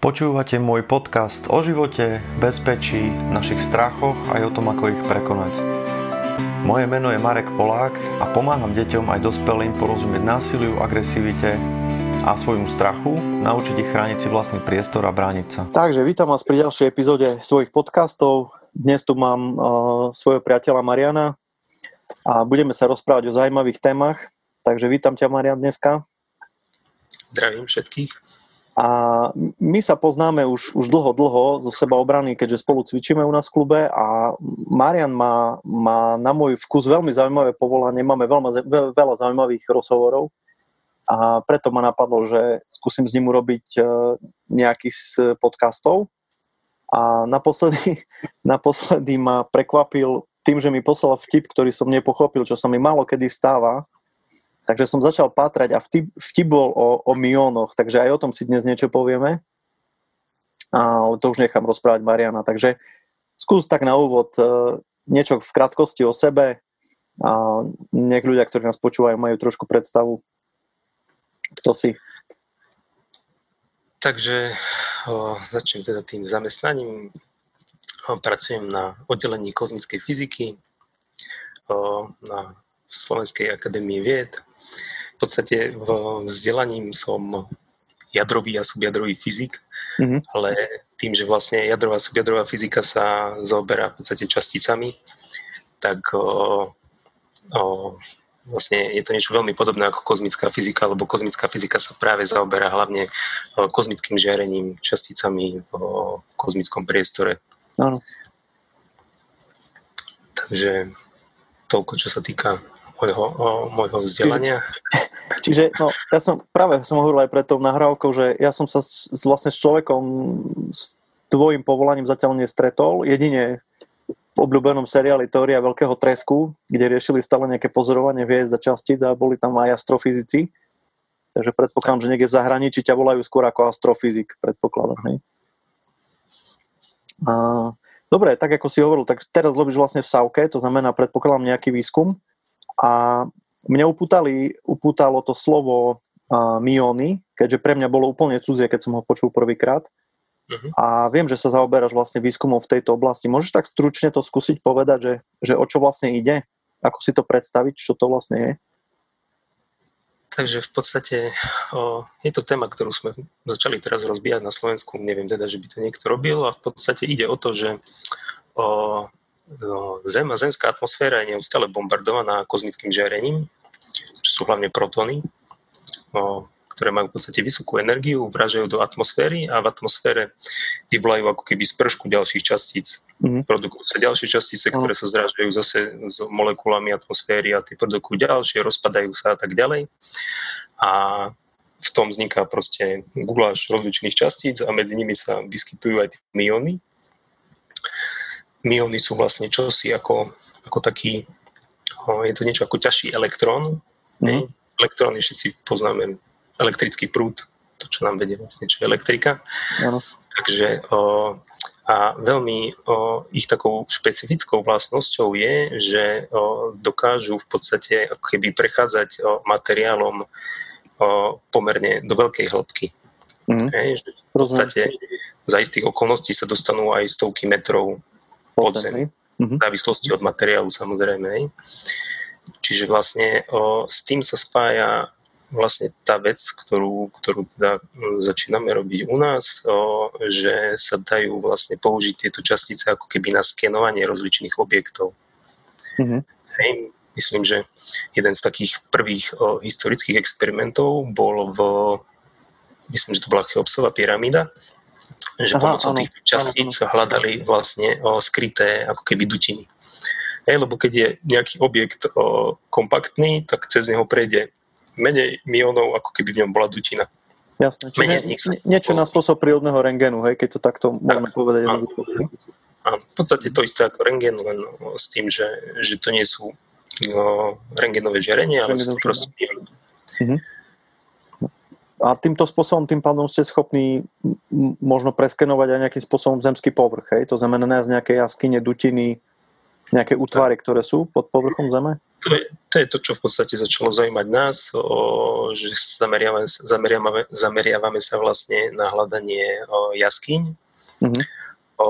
Počúvate môj podcast o živote, bezpečí, našich strachoch aj o tom, ako ich prekonať. Moje meno je Marek Polák a pomáham deťom aj dospelým porozumieť násiliu, agresivite a svojmu strachu, naučiť ich chrániť si vlastný priestor a brániť sa. Takže vítam vás pri ďalšej epizóde svojich podcastov. Dnes tu mám uh, svojho priateľa Mariana a budeme sa rozprávať o zaujímavých témach. Takže vítam ťa Marian dneska. Zdravím všetkých. A my sa poznáme už, už dlho, dlho zo seba obrany, keďže spolu cvičíme u nás v klube a Marian má, má na môj vkus veľmi zaujímavé povolanie, máme veľma, veľa zaujímavých rozhovorov a preto ma napadlo, že skúsim s ním urobiť e, nejaký z podcastov. A naposledy, naposledy ma prekvapil tým, že mi poslal vtip, ktorý som nepochopil, čo sa mi málo kedy stáva Takže som začal pátrať a vtip, bol o, o miónoch, takže aj o tom si dnes niečo povieme. Ale to už nechám rozprávať Mariana. Takže skús tak na úvod e, niečo v krátkosti o sebe a nech ľudia, ktorí nás počúvajú, majú trošku predstavu, kto si. Takže o, začnem teda tým zamestnaním. O, pracujem na oddelení kozmickej fyziky o, na Slovenskej akadémie vied podstate v vzdelaním som jadrový a subjadrový fyzik, mm-hmm. ale tým, že vlastne jadrová a subjadrová fyzika sa zaoberá v podstate časticami, tak o, o, vlastne je to niečo veľmi podobné ako kozmická fyzika, lebo kozmická fyzika sa práve zaoberá hlavne kozmickým žiarením, časticami v kozmickom priestore. Áno. Takže toľko, čo sa týka môjho, môjho vzdelania. Čiže, čiže no, ja som práve som hovoril aj pred tou nahrávkou, že ja som sa s, vlastne s človekom s tvojim povolaním zatiaľ nestretol, jedine v obľúbenom seriáli Teória veľkého tresku, kde riešili stále nejaké pozorovanie hviezd a častíc a boli tam aj astrofyzici. Takže predpokladám, že niekde v zahraničí ťa volajú skôr ako astrofyzik, predpokladám. Hej? A, dobre, tak ako si hovoril, tak teraz robíš vlastne v SAUKE, to znamená, predpokladám nejaký výskum. A mňa upútali, upútalo to slovo uh, miony, keďže pre mňa bolo úplne cudzie, keď som ho počul prvýkrát. Uh-huh. A viem, že sa zaoberáš vlastne výskumom v tejto oblasti. Môžeš tak stručne to skúsiť povedať, že, že o čo vlastne ide? Ako si to predstaviť, čo to vlastne je? Takže v podstate o, je to téma, ktorú sme začali teraz rozbíjať na Slovensku. Neviem teda, že by to niekto robil a v podstate ide o to, že o, Zem a zemská atmosféra je neustále bombardovaná kozmickým žiarením, čo sú hlavne protóny, no, ktoré majú v podstate vysokú energiu, vražajú do atmosféry a v atmosfére vyvolajú ako keby z pršku ďalších častíc. Mm-hmm. Produkujú sa ďalšie častice, ktoré sa zrážajú zase s molekulami atmosféry a tie produkujú ďalšie, rozpadajú sa a tak ďalej. A v tom vzniká proste guláš rozličných častíc a medzi nimi sa vyskytujú aj tie myony, myony sú vlastne čosi ako, ako taký, je to niečo ako ťažší elektrón. Mm. Elektróny všetci poznáme elektrický prúd, to, čo nám vedie vlastne, čo je elektrika. Ano. Takže o, a veľmi o, ich takou špecifickou vlastnosťou je, že o, dokážu v podstate ako keby prechádzať o, materiálom o, pomerne do veľkej hĺbky. Mm. Hej, že v podstate za istých okolností sa dostanú aj stovky metrov podzemí, v závislosti od materiálu samozrejme. Čiže vlastne o, s tým sa spája vlastne tá vec, ktorú, ktorú teda začíname robiť u nás, o, že sa dajú vlastne použiť tieto častice ako keby na skenovanie rozličných objektov. Mm-hmm. Hej, myslím, že jeden z takých prvých o, historických experimentov bol v, myslím, že to bola Cheopsová pyramída, že Aha, pomocou áno, tých častíc áno, áno. hľadali vlastne o, skryté ako keby dutiny. Hej, lebo keď je nejaký objekt o, kompaktný, tak cez neho prejde menej mionov, ako keby v ňom bola dutina. Jasné, čiže niečo na spôsob prírodného rengenu, hej, keď to takto môžeme tak, povedať. Áno, áno, v podstate to isté ako rengen, len o, s tým, že, že to nie sú o, rengenové žiarenie, ale sú to proste mm-hmm. A týmto spôsobom, tým pádom ste schopní možno preskenovať aj nejakým spôsobom zemský povrch, hej? To znamená nájsť nejaké jaskyne, dutiny, nejaké útvary, ktoré sú pod povrchom Zeme? To je, to je to, čo v podstate začalo zaujímať nás, o, že zameriavame, zameriavame, zameriavame sa vlastne na hľadanie o, jaskyň. Mm-hmm. O,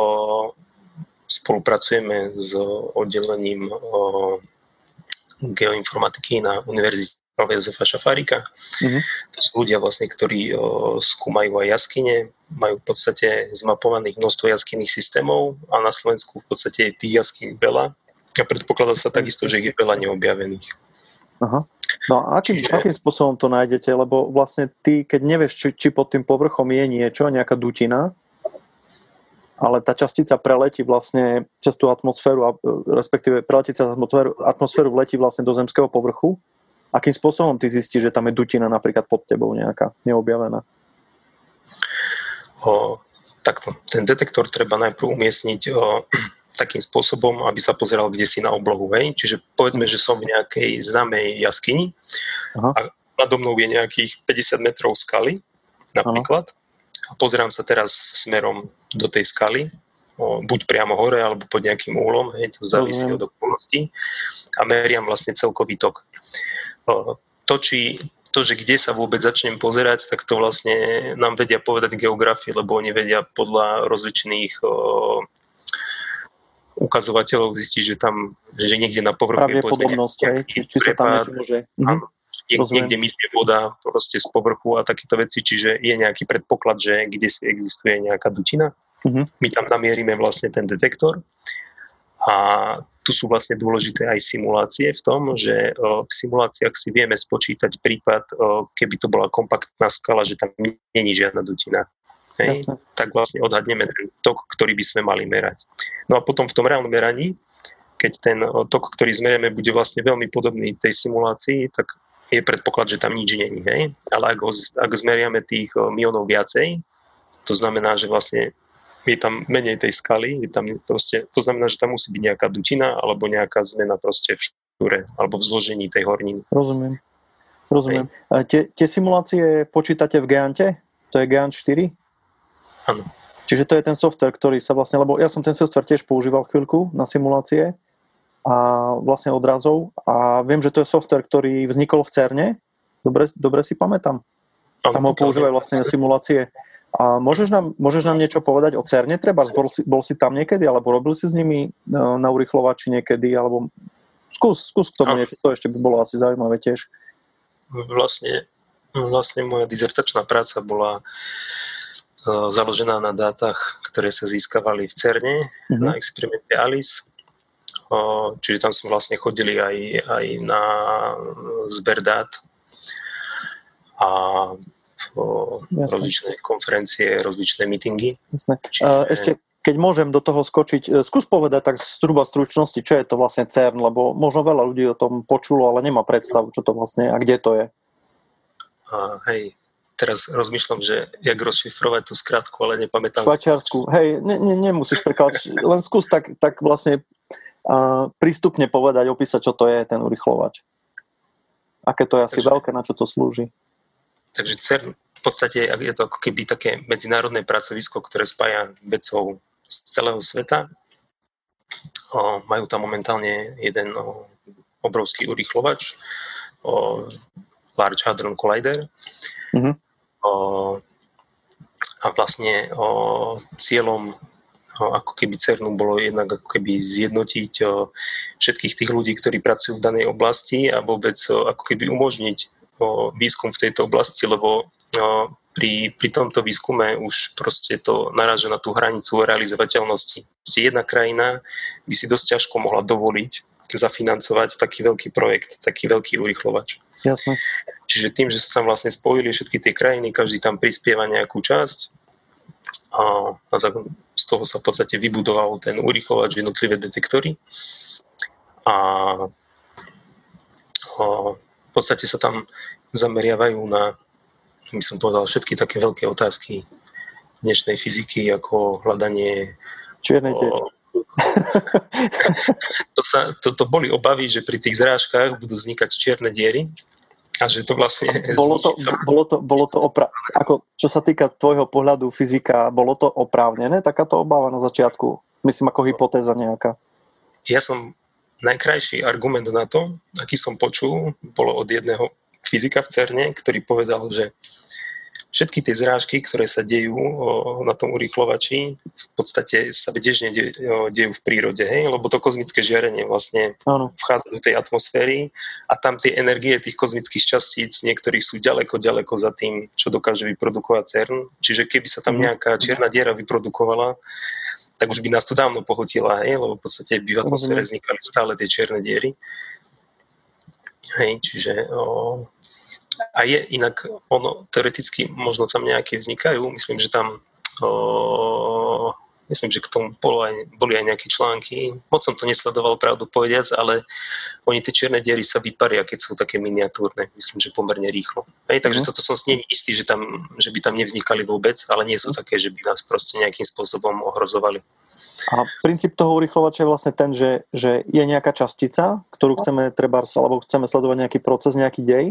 spolupracujeme s oddelením o, geoinformatiky na Univerzite Jozefa Šafárika. Mm-hmm. To sú ľudia vlastne, ktorí o, skúmajú aj jaskyne, majú v podstate zmapovaných množstvo jaskyných systémov a na Slovensku v podstate je tých jaskyň veľa a predpokladá sa takisto, že ich je veľa neobjavených. Aha. No a akým, Čiže... akým spôsobom to nájdete? Lebo vlastne ty, keď nevieš, či, či pod tým povrchom je niečo, nejaká dutina, ale tá častica preletí vlastne cez tú atmosféru, respektíve preletí cez atmosféru, atmosféru vletí vlastne do zemského povrchu. Akým spôsobom ty zistíš, že tam je dutina napríklad pod tebou nejaká neobjavená? O, takto. Ten detektor treba najprv umiestniť o, takým spôsobom, aby sa pozeral kde si na oblohu. Hej? Čiže povedzme, že som v nejakej známej jaskyni Aha. a nado mnou je nejakých 50 metrov skaly napríklad Aha. a pozerám sa teraz smerom do tej skaly, o, buď priamo hore alebo pod nejakým úhlom, hej, to závisí od okolností a meriam vlastne celkový tok. To, či, to, že kde sa vôbec začnem pozerať, tak to vlastne nám vedia povedať geografii, lebo oni vedia podľa rozličných o, ukazovateľov zistiť, že tam, že niekde na povrchu je Pravdepodobnosť, či, či sa tam niečo môže... Áno, niekde, niekde myšne voda proste z povrchu a takéto veci, čiže je nejaký predpoklad, že kde si existuje nejaká dutina. Uh-huh. My tam namierime vlastne ten detektor a tu sú vlastne dôležité aj simulácie v tom, že v simuláciách si vieme spočítať prípad, keby to bola kompaktná skala, že tam není žiadna dutina hej, tak vlastne odhadneme ten tok, ktorý by sme mali merať. No a potom v tom reálnom meraní, keď ten tok, ktorý zmerieme, bude vlastne veľmi podobný tej simulácii, tak je predpoklad, že tam nič není. Hej? Ale ak, ho, ak zmeriame tých mionov viacej, to znamená, že vlastne je tam menej tej skaly, je tam proste, to znamená, že tam musí byť nejaká dutina alebo nejaká zmena proste v štúre alebo v zložení tej horniny. Rozumiem. Rozumiem. Tie, tie simulácie počítate v Geante? To je Geant 4? Áno. Čiže to je ten software, ktorý sa vlastne, lebo ja som ten software tiež používal chvíľku na simulácie a vlastne odrazov a viem, že to je software, ktorý vznikol v CERNE, dobre, dobre si pamätám. Tam ho používajú vlastne na simulácie. A môžeš nám, môžeš nám niečo povedať o CERNE? Treba, bol si, bol si tam niekedy, alebo robil si s nimi no, na urychlovači niekedy, alebo skús, skús k tomu niečo, to ešte by bolo asi zaujímavé tiež. Vlastne, vlastne moja dizertačná práca bola založená na dátach, ktoré sa získavali v CERNE mm-hmm. na experimente ALICE. Čiže tam sme vlastne chodili aj, aj na zber dát a rozličné konferencie, rozličné meetingy. Čiže... Ešte keď môžem do toho skočiť, e, skús povedať tak zhruba stručnosti, čo je to vlastne CERN, lebo možno veľa ľudí o tom počulo, ale nemá predstavu, čo to vlastne je a kde to je. A, hej, teraz rozmýšľam, že jak rozšifrovať tú skratku, ale nepamätám. Švačiarsku. Hej, ne, ne, nemusíš prekladať, len skús tak, tak vlastne uh, prístupne povedať, opísať, čo to je ten urychlovač. Aké to je asi Takže, veľké, na čo to slúži. Takže CERN v podstate je to ako keby také medzinárodné pracovisko, ktoré spája vedcov z celého sveta. O, majú tam momentálne jeden o, obrovský urychlovač, o, Large Hadron Collider. Mm-hmm a vlastne cieľom ako keby CERNu bolo jednak ako keby zjednotiť všetkých tých ľudí, ktorí pracujú v danej oblasti a vôbec ako keby umožniť výskum v tejto oblasti, lebo pri, pri tomto výskume už proste to naráža na tú hranicu realizovateľnosti. Jedna krajina by si dosť ťažko mohla dovoliť zafinancovať taký veľký projekt, taký veľký urychlovač. Jasne. Čiže tým, že sa tam vlastne spojili všetky tie krajiny, každý tam prispieva nejakú časť a z toho sa v podstate vybudoval ten urychlovač jednotlivé detektory a, a v podstate sa tam zameriavajú na, by som povedal, všetky také veľké otázky dnešnej fyziky, ako hľadanie Čierne to, sa, to, to boli obavy, že pri tých zrážkach budú vznikať čierne diery a že to vlastne... Bolo to, bolo to, bolo to opra- ako, čo sa týka tvojho pohľadu fyzika, bolo to oprávnené, takáto obava na začiatku? Myslím, ako hypotéza nejaká. Ja som najkrajší argument na to, aký som počul, bolo od jedného fyzika v CERNE, ktorý povedal, že všetky tie zrážky, ktoré sa dejú na tom urýchlovači, v podstate sa bežne dejú v prírode, hej? lebo to kozmické žiarenie vlastne ano. vchádza do tej atmosféry a tam tie energie tých kozmických častíc, niektorých sú ďaleko, ďaleko za tým, čo dokáže vyprodukovať CERN. Čiže keby sa tam mhm. nejaká čierna diera vyprodukovala, tak už by nás to dávno pohotila, hej? lebo v podstate by v atmosfére vznikali stále tie čierne diery. Hej, čiže o, a je inak, ono teoreticky možno tam nejaké vznikajú, myslím, že tam o, myslím, že k tomu bolo aj, boli aj nejaké články. Moc som to nesledoval, pravdu povediac, ale oni tie čierne diery sa vyparia, keď sú také miniatúrne. Myslím, že pomerne rýchlo. Hej, takže mm. toto som s nimi istý, že, tam, že by tam nevznikali vôbec, ale nie sú mhm. také, že by nás proste nejakým spôsobom ohrozovali. A princíp toho urychlovača je vlastne ten, že, že je nejaká častica, ktorú chceme treba, alebo chceme sledovať nejaký proces, nejaký dej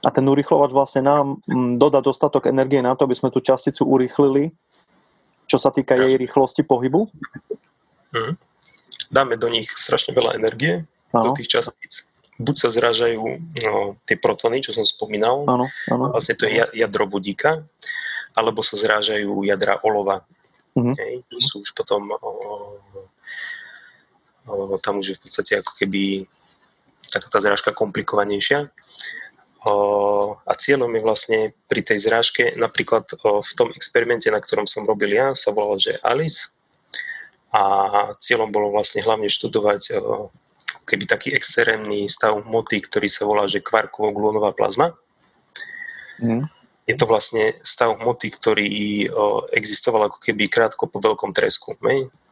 a ten urychlovač vlastne nám mm, dodá dostatok energie na to, aby sme tú časticu urýchlili, čo sa týka jej rýchlosti pohybu. Mm. Dáme do nich strašne veľa energie, ano. do tých častíc. Buď sa zrážajú no, tie protony, čo som spomínal, ano, ano. vlastne to je jadro vodíka, alebo sa zrážajú jadra olova. Mm-hmm. Sú už potom o, o, tam už je v podstate ako keby taká tá zrážka komplikovanejšia. A cieľom je vlastne pri tej zrážke, napríklad v tom experimente, na ktorom som robil ja, sa volalo, že Alice. A cieľom bolo vlastne hlavne študovať keby taký extrémny stav moty, ktorý sa volá, že kvarkovo-gluonová plazma. Mm. Je to vlastne stav hmoty, ktorý existoval ako keby krátko po veľkom tresku.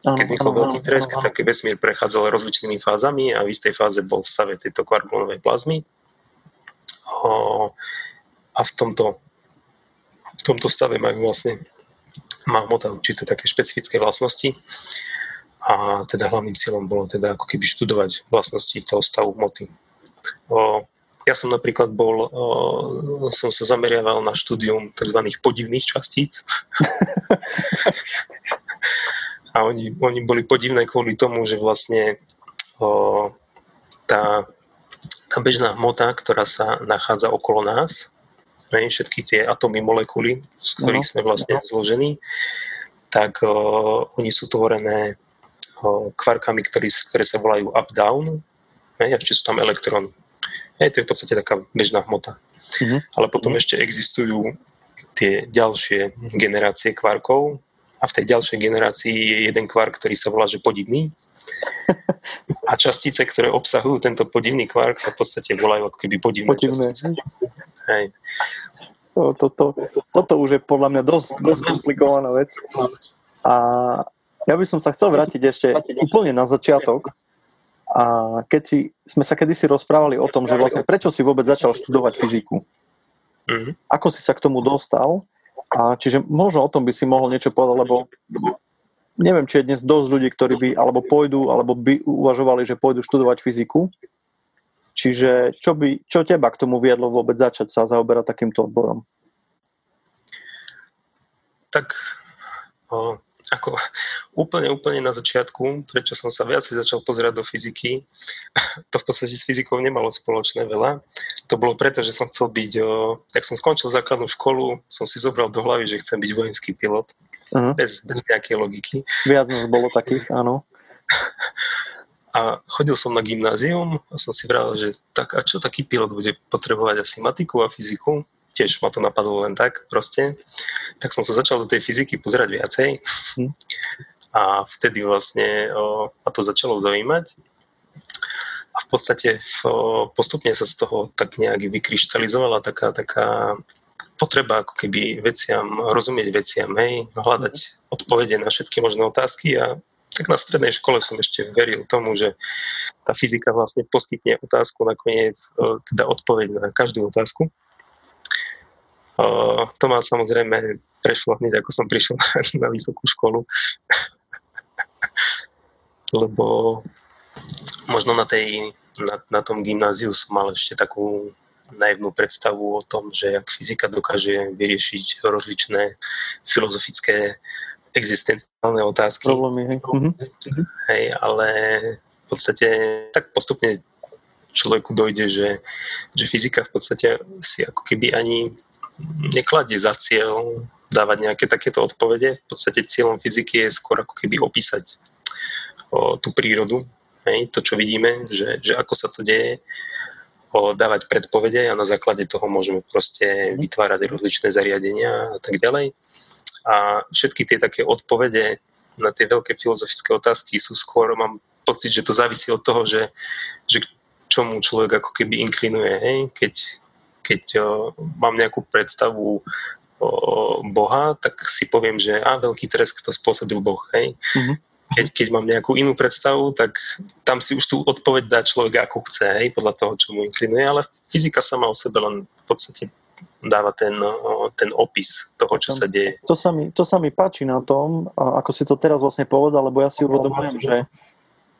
Keď vznikol veľký tresk, tak vesmír prechádzal rozličnými fázami a v istej fáze bol v stave tejto kvarkonovej plazmy a v tomto, v tomto stave majú vlastne má hmota určité také špecifické vlastnosti a teda hlavným cieľom bolo teda ako keby študovať vlastnosti toho stavu hmoty. Ja som napríklad bol, som sa zameriaval na štúdium tzv. podivných častíc. a oni, oni boli podivné kvôli tomu, že vlastne tá tá bežná hmota, ktorá sa nachádza okolo nás, ne, všetky tie atómy, molekuly, z ktorých no, sme vlastne no. zložení, tak uh, oni sú tvorené uh, kvarkami, ktorý, ktoré sa volajú up-down, a ešte sú tam elektróny. Ne, to je v podstate taká bežná hmota. Uh-huh. Ale potom uh-huh. ešte existujú tie ďalšie generácie kvarkov a v tej ďalšej generácii je jeden kvark, ktorý sa volá, že podivný, a častice, ktoré obsahujú tento podivný kvark, sa v podstate volajú ako keby podivné, podivné. častice. Hej. To, to, to, to, toto už je podľa mňa dosť, dosť komplikovaná vec. A ja by som sa chcel vrátiť ešte úplne na začiatok. A keď si, sme sa kedysi rozprávali o tom, že vlastne prečo si vôbec začal študovať fyziku. Mm-hmm. Ako si sa k tomu dostal? A čiže možno o tom by si mohol niečo povedať, lebo neviem, či je dnes dosť ľudí, ktorí by alebo pôjdu, alebo by uvažovali, že pôjdu študovať fyziku. Čiže čo, by, čo teba k tomu viedlo vôbec začať sa zaoberať takýmto odborom? Tak o, ako úplne, úplne na začiatku, prečo som sa viacej začal pozerať do fyziky, to v podstate s fyzikou nemalo spoločné veľa. To bolo preto, že som chcel byť, o, jak som skončil základnú školu, som si zobral do hlavy, že chcem byť vojenský pilot uh-huh. bez, bez nejakej logiky. Viac nás bolo takých, áno. A chodil som na gymnázium a som si vral, že tak a čo taký pilot bude potrebovať asi matiku a fyziku? Tiež ma to napadlo len tak proste. Tak som sa začal do tej fyziky pozerať viacej. Uh-huh. A vtedy vlastne o, ma to začalo zaujímať. A v podstate o, postupne sa z toho tak nejak vykryštalizovala taká, taká potreba ako keby veciam, rozumieť veciam, hej, hľadať odpovede na všetky možné otázky a tak na strednej škole som ešte veril tomu, že tá fyzika vlastne poskytne otázku nakoniec, e, teda odpoveď na každú otázku. E, to ma samozrejme prešlo hneď, ako som prišiel na vysokú školu. Lebo možno na, tej, na, na tom gymnáziu som mal ešte takú naivnú predstavu o tom, že ak fyzika dokáže vyriešiť rozličné filozofické existenciálne otázky. Problémy, hej. Uh-huh. hej ale podstate tak postupne človeku dojde, že, že fyzika v podstate si ako keby ani nekladie za cieľ dávať nejaké takéto odpovede. V podstate cieľom fyziky je skôr ako keby opísať o, tú prírodu, hej, to, čo vidíme, že, že ako sa to deje, dávať predpovede a na základe toho môžeme proste vytvárať rozličné zariadenia a tak ďalej. A všetky tie také odpovede na tie veľké filozofické otázky sú skôr, mám pocit, že to závisí od toho, že, že čomu človek ako keby inklinuje. Hej? Keď, keď o, mám nejakú predstavu o Boha, tak si poviem, že a veľký tresk to spôsobil Boh. Hej? Mm-hmm. Keď, keď mám nejakú inú predstavu, tak tam si už tú odpoveď dá človek ako chce, hej? podľa toho, čo mu inklinuje, ale fyzika sama o sebe len v podstate dáva ten, ten opis toho, čo sa deje. To sa, mi, to sa mi páči na tom, ako si to teraz vlastne povedal, lebo ja si uvedomujem, že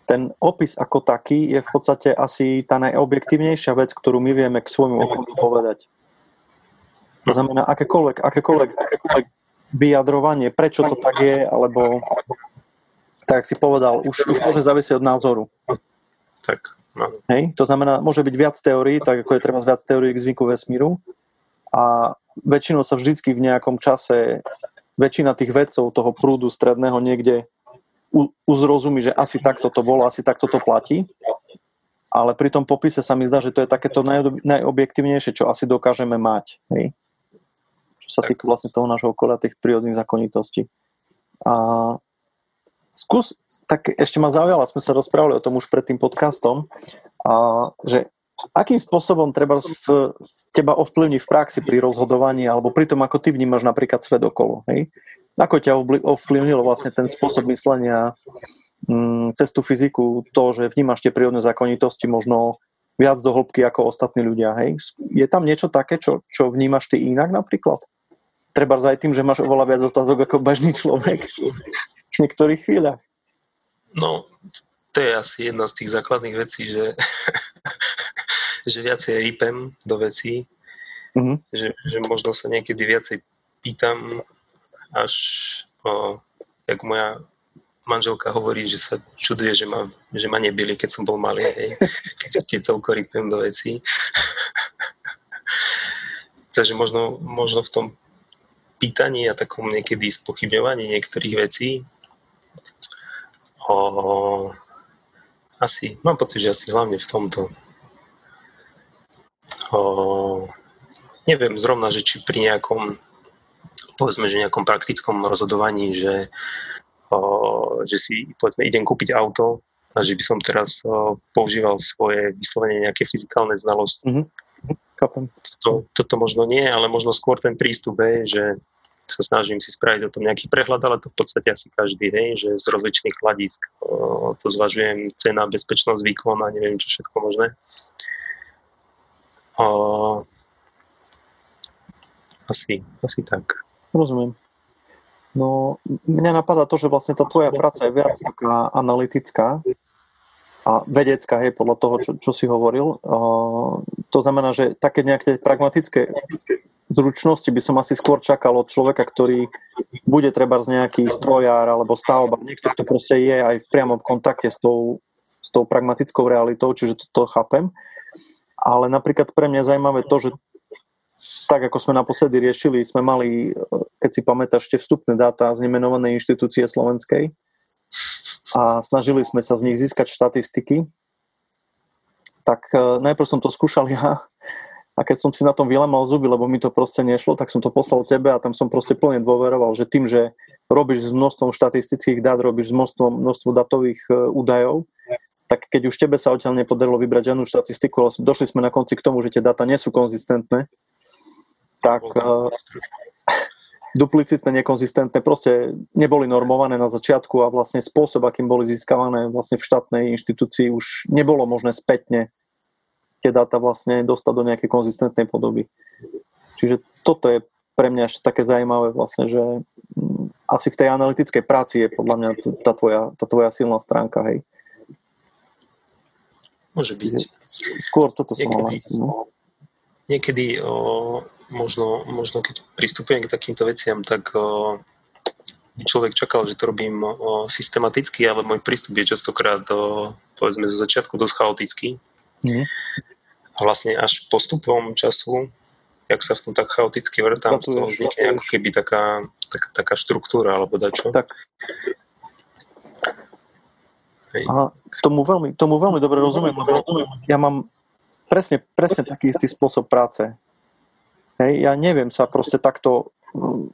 ten opis ako taký je v podstate asi tá najobjektívnejšia vec, ktorú my vieme k svojmu okoliu povedať. To znamená, akékoľvek, akékoľvek, akékoľvek vyjadrovanie, prečo to tak je, alebo tak si povedal, už, už môže závisieť od názoru. Tak, no. Hej? To znamená, môže byť viac teórií, tak ako je treba viac teórií k zvyku vesmíru a väčšinou sa vždycky v nejakom čase väčšina tých vedcov toho prúdu stredného niekde uzrozumí, že asi takto to bolo, asi takto to platí. Ale pri tom popise sa mi zdá, že to je takéto najobjektívnejšie, čo asi dokážeme mať. Hej? Čo sa týka vlastne z toho nášho okolia, tých prírodných zakonitostí. A skús, tak ešte ma zaujala, sme sa rozprávali o tom už pred tým podcastom, a, že akým spôsobom treba v, teba ovplyvní v praxi pri rozhodovaní alebo pri tom, ako ty vnímaš napríklad svet okolo. Hej? Ako ťa ovplyvnilo vlastne ten spôsob myslenia mm, cez tú fyziku, to, že vnímaš tie prírodné zákonitosti možno viac do hĺbky ako ostatní ľudia, hej? Je tam niečo také, čo, čo vnímaš ty inak napríklad? Treba aj tým, že máš oveľa viac otázok ako bežný človek v niektorých chvíľach. No, to je asi jedna z tých základných vecí, že, že viacej rýpem do vecí, mm-hmm. že, že možno sa niekedy viacej pýtam až o, jak moja manželka hovorí, že sa čuduje, že ma, že ma nebili, keď som bol malý, hej, keď, keď toľko rýpem do vecí. Takže možno, možno v tom pýtaní a takom niekedy spochybňovaní niektorých vecí o, asi, mám pocit, že asi hlavne v tomto o, neviem zrovna, že či pri nejakom povedzme, že nejakom praktickom rozhodovaní, že, o, že si povedzme idem kúpiť auto a že by som teraz o, používal svoje vyslovene nejaké fyzikálne znalosti. Mm-hmm. Toto, toto možno nie, ale možno skôr ten prístup je, že sa snažím si spraviť o tom nejaký prehľad, ale to v podstate asi každý deň, že z rozličných hľadisk to zvažujem cena, bezpečnosť, výkon a neviem čo všetko možné. O, asi, asi tak. Rozumiem. No, mňa napadá to, že vlastne tá tvoja práca je viac taká analytická a vedecká, hej, podľa toho, čo, čo si hovoril. Uh, to znamená, že také nejaké pragmatické zručnosti by som asi skôr čakal od človeka, ktorý bude treba z nejaký strojár alebo stavba, niekto, kto proste je aj v priamom kontakte s tou, s tou pragmatickou realitou, čiže to, to chápem. Ale napríklad pre mňa je zaujímavé to, že tak ako sme naposledy riešili, sme mali, keď si pamätáš, ešte vstupné dáta z nemenovanej inštitúcie slovenskej a snažili sme sa z nich získať štatistiky. Tak e, najprv som to skúšal ja a keď som si na tom vylemal zuby, lebo mi to proste nešlo, tak som to poslal tebe a tam som proste plne dôveroval, že tým, že robíš s množstvom štatistických dát, robíš s množstvom, množstvom datových e, údajov, tak keď už tebe sa odtiaľ nepodarilo vybrať žiadnu štatistiku, ale došli sme na konci k tomu, že tie dáta nie sú konzistentné, tak uh, duplicitné, nekonzistentné, proste neboli normované na začiatku a vlastne spôsob, akým boli získavané vlastne v štátnej inštitúcii už nebolo možné spätne tie dáta vlastne dostať do nejakej konzistentnej podoby. Čiže toto je pre mňa ešte také zaujímavé vlastne, že mm, asi v tej analytickej práci je podľa mňa tá tvoja, tá tvoja silná stránka, hej. Môže byť. Skôr toto som mal no. Niekedy o, možno, možno keď pristupujem k takýmto veciam, tak o, človek čakal, že to robím o, systematicky, ale môj prístup je častokrát o, povedzme zo začiatku dosť chaotický. Mm. Vlastne až postupom času, jak sa v tom tak chaoticky vrtám, z toho vznikne ako keby taká, tak, taká štruktúra alebo dačo. Tak. Hej. A tomu veľmi, tomu veľmi dobre rozumiem, lebo ja mám presne, presne taký istý spôsob práce. Hej, ja neviem sa proste takto mm,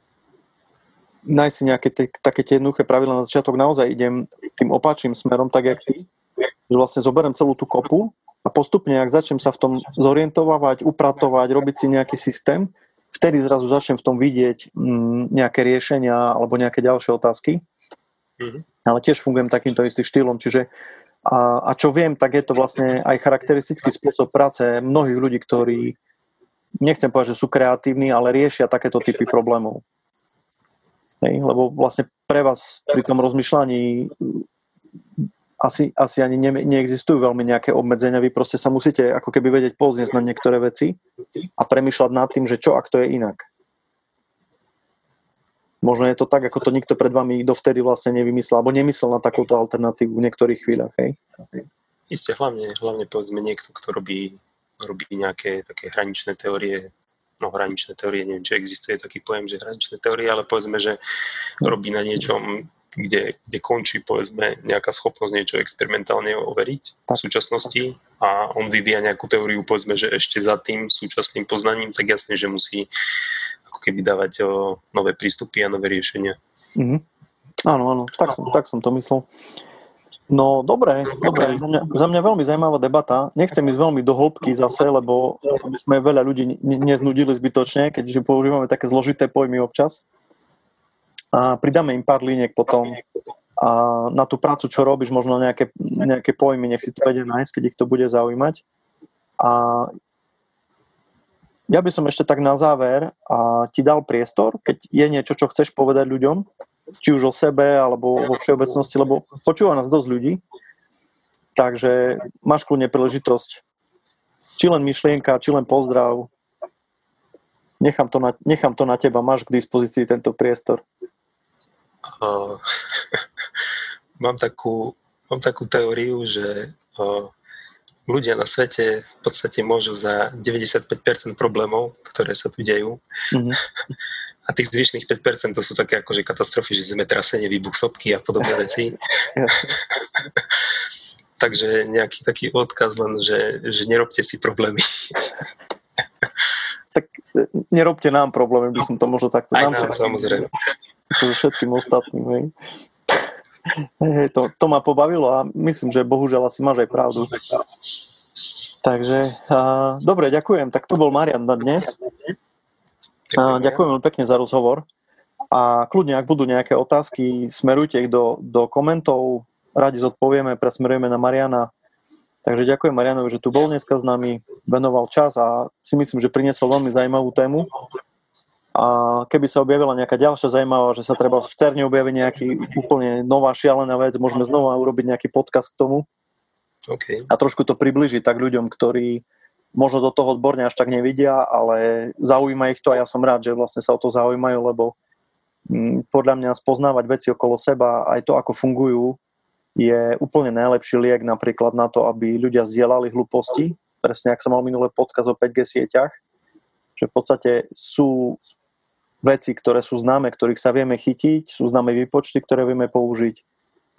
nájsť si nejaké te, také tie jednoduché pravidla na začiatok, naozaj idem tým opačným smerom, tak jak ty, že vlastne zoberiem celú tú kopu a postupne, ak začnem sa v tom zorientovať, upratovať, robiť si nejaký systém, vtedy zrazu začnem v tom vidieť mm, nejaké riešenia alebo nejaké ďalšie otázky. Mm-hmm. Ale tiež fungujem takýmto istým štýlom, čiže a, a čo viem, tak je to vlastne aj charakteristický spôsob práce mnohých ľudí, ktorí, nechcem povedať, že sú kreatívni, ale riešia takéto typy problémov. Hej, lebo vlastne pre vás pri tom rozmýšľaní asi, asi ani ne, neexistujú veľmi nejaké obmedzenia. Vy proste sa musíte ako keby vedieť poznieť na niektoré veci a premyšľať nad tým, že čo ak to je inak. Možno je to tak, ako to nikto pred vami dovtedy vlastne nevymyslel, alebo nemyslel na takúto alternatívu v niektorých chvíľach, hej? Isté, hlavne, hlavne povedzme niekto, kto robí, robí nejaké také hraničné teórie, no hraničné teórie, neviem, či existuje taký pojem, že hraničné teórie, ale povedzme, že robí na niečom, kde, kde končí povedzme nejaká schopnosť niečo experimentálne overiť tak. v súčasnosti a on vyvíja nejakú teóriu povedzme, že ešte za tým súčasným poznaním, tak jasne, že musí ako keby dávať o, nové prístupy a nové riešenia. Mm-hmm. Áno, áno, tak som, tak som to myslel. No dobre, dobre, za mňa, za mňa veľmi zaujímavá debata. Nechcem ísť veľmi do hĺbky zase, lebo by sme veľa ľudí neznudili zbytočne, keďže používame také zložité pojmy občas. A pridáme im pár liniek potom a na tú prácu, čo robíš, možno nejaké, nejaké pojmy, nech si to vedia nájsť, keď ich to bude zaujímať. A ja by som ešte tak na záver a ti dal priestor, keď je niečo, čo chceš povedať ľuďom, či už o sebe, alebo vo všeobecnosti, lebo počúva nás dosť ľudí, takže máš kľudne príležitosť, či len myšlienka, či len pozdrav, nechám to na, nechám to na teba, máš k dispozícii tento priestor. Uh, mám, takú, mám takú teóriu, že uh, ľudia na svete v podstate môžu za 95% problémov, ktoré sa tu dejú. Mm-hmm. A tých zvyšných 5% to sú také akože katastrofy, že zemetrasenie, výbuch sopky a podobné veci. Takže nejaký taký odkaz len, že, že nerobte si problémy. tak e, nerobte nám problémy, by som to možno takto... Aj nám, samozrejme. Všetkým ostatným, hej. Hej, to, to ma pobavilo a myslím, že bohužiaľ asi máš aj pravdu. Takže, uh, dobre, ďakujem. Tak to bol Marian na dnes. Uh, ďakujem veľmi pekne za rozhovor. A kľudne, ak budú nejaké otázky, smerujte ich do, do komentov. Radi zodpovieme, presmerujeme na Mariana. Takže ďakujem Marianovi, že tu bol dneska s nami, venoval čas a si myslím, že priniesol veľmi zaujímavú tému. A keby sa objavila nejaká ďalšia zaujímavá, že sa treba v CERNE objaviť nejaký úplne nová šialená vec, môžeme znova urobiť nejaký podcast k tomu. Okay. A trošku to približiť tak ľuďom, ktorí možno do toho odborne až tak nevidia, ale zaujíma ich to a ja som rád, že vlastne sa o to zaujímajú, lebo mm, podľa mňa spoznávať veci okolo seba, aj to, ako fungujú, je úplne najlepší liek napríklad na to, aby ľudia zdieľali hlúposti, presne ak som mal minulé podkaz o 5G sieťach, že v podstate sú veci, ktoré sú známe, ktorých sa vieme chytiť, sú známe výpočty, ktoré vieme použiť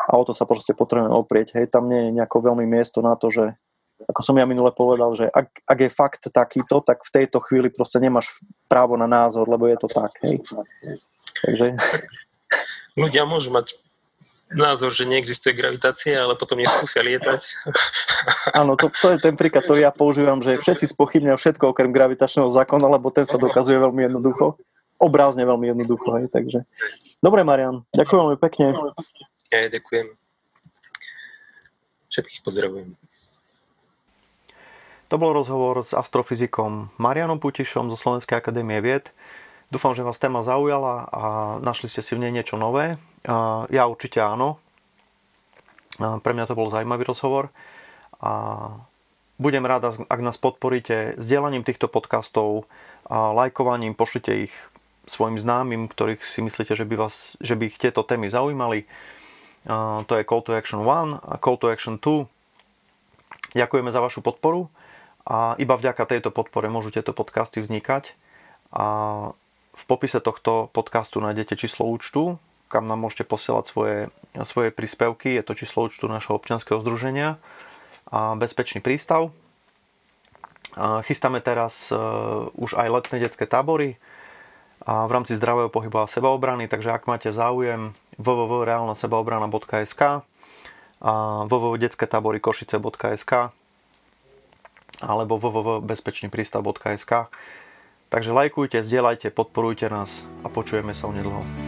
a o to sa proste potrebujeme oprieť. Hej, tam nie je nejako veľmi miesto na to, že ako som ja minule povedal, že ak, ak je fakt takýto, tak v tejto chvíli proste nemáš právo na názor, lebo je to tak. Hej. Takže... Ľudia môžu mať názor, že neexistuje gravitácia, ale potom neskúsia lietať. Áno, to, to je ten príklad, ktorý ja používam, že všetci spochybňujú všetko okrem gravitačného zákona, lebo ten sa dokazuje veľmi jednoducho obrázne veľmi jednoducho. Hej, takže. Dobre, Marian, ďakujem veľmi pekne. Ja ďakujem. Všetkých pozdravujem. To bol rozhovor s astrofyzikom Marianom Putišom zo Slovenskej akadémie vied. Dúfam, že vás téma zaujala a našli ste si v nej niečo nové. Ja určite áno. Pre mňa to bol zaujímavý rozhovor. A budem rád, ak nás podporíte sdielaním týchto podcastov, a lajkovaním, pošlite ich svojim známym, ktorých si myslíte, že by, vás, že by ich tieto témy zaujímali. To je Call to Action 1 a Call to Action 2. Ďakujeme za vašu podporu a iba vďaka tejto podpore môžu tieto podcasty vznikať. A v popise tohto podcastu nájdete číslo účtu, kam nám môžete posielať svoje, svoje príspevky. Je to číslo účtu našho občianskeho združenia a Bezpečný prístav. Chystáme teraz uh, už aj letné detské tábory a v rámci zdravého pohybu a sebaobrany, takže ak máte záujem www.realnasebaobrana.sk a www.detsketaborykošice.sk alebo www.bezpečnýprístav.sk Takže lajkujte, zdieľajte, podporujte nás a počujeme sa onedlho.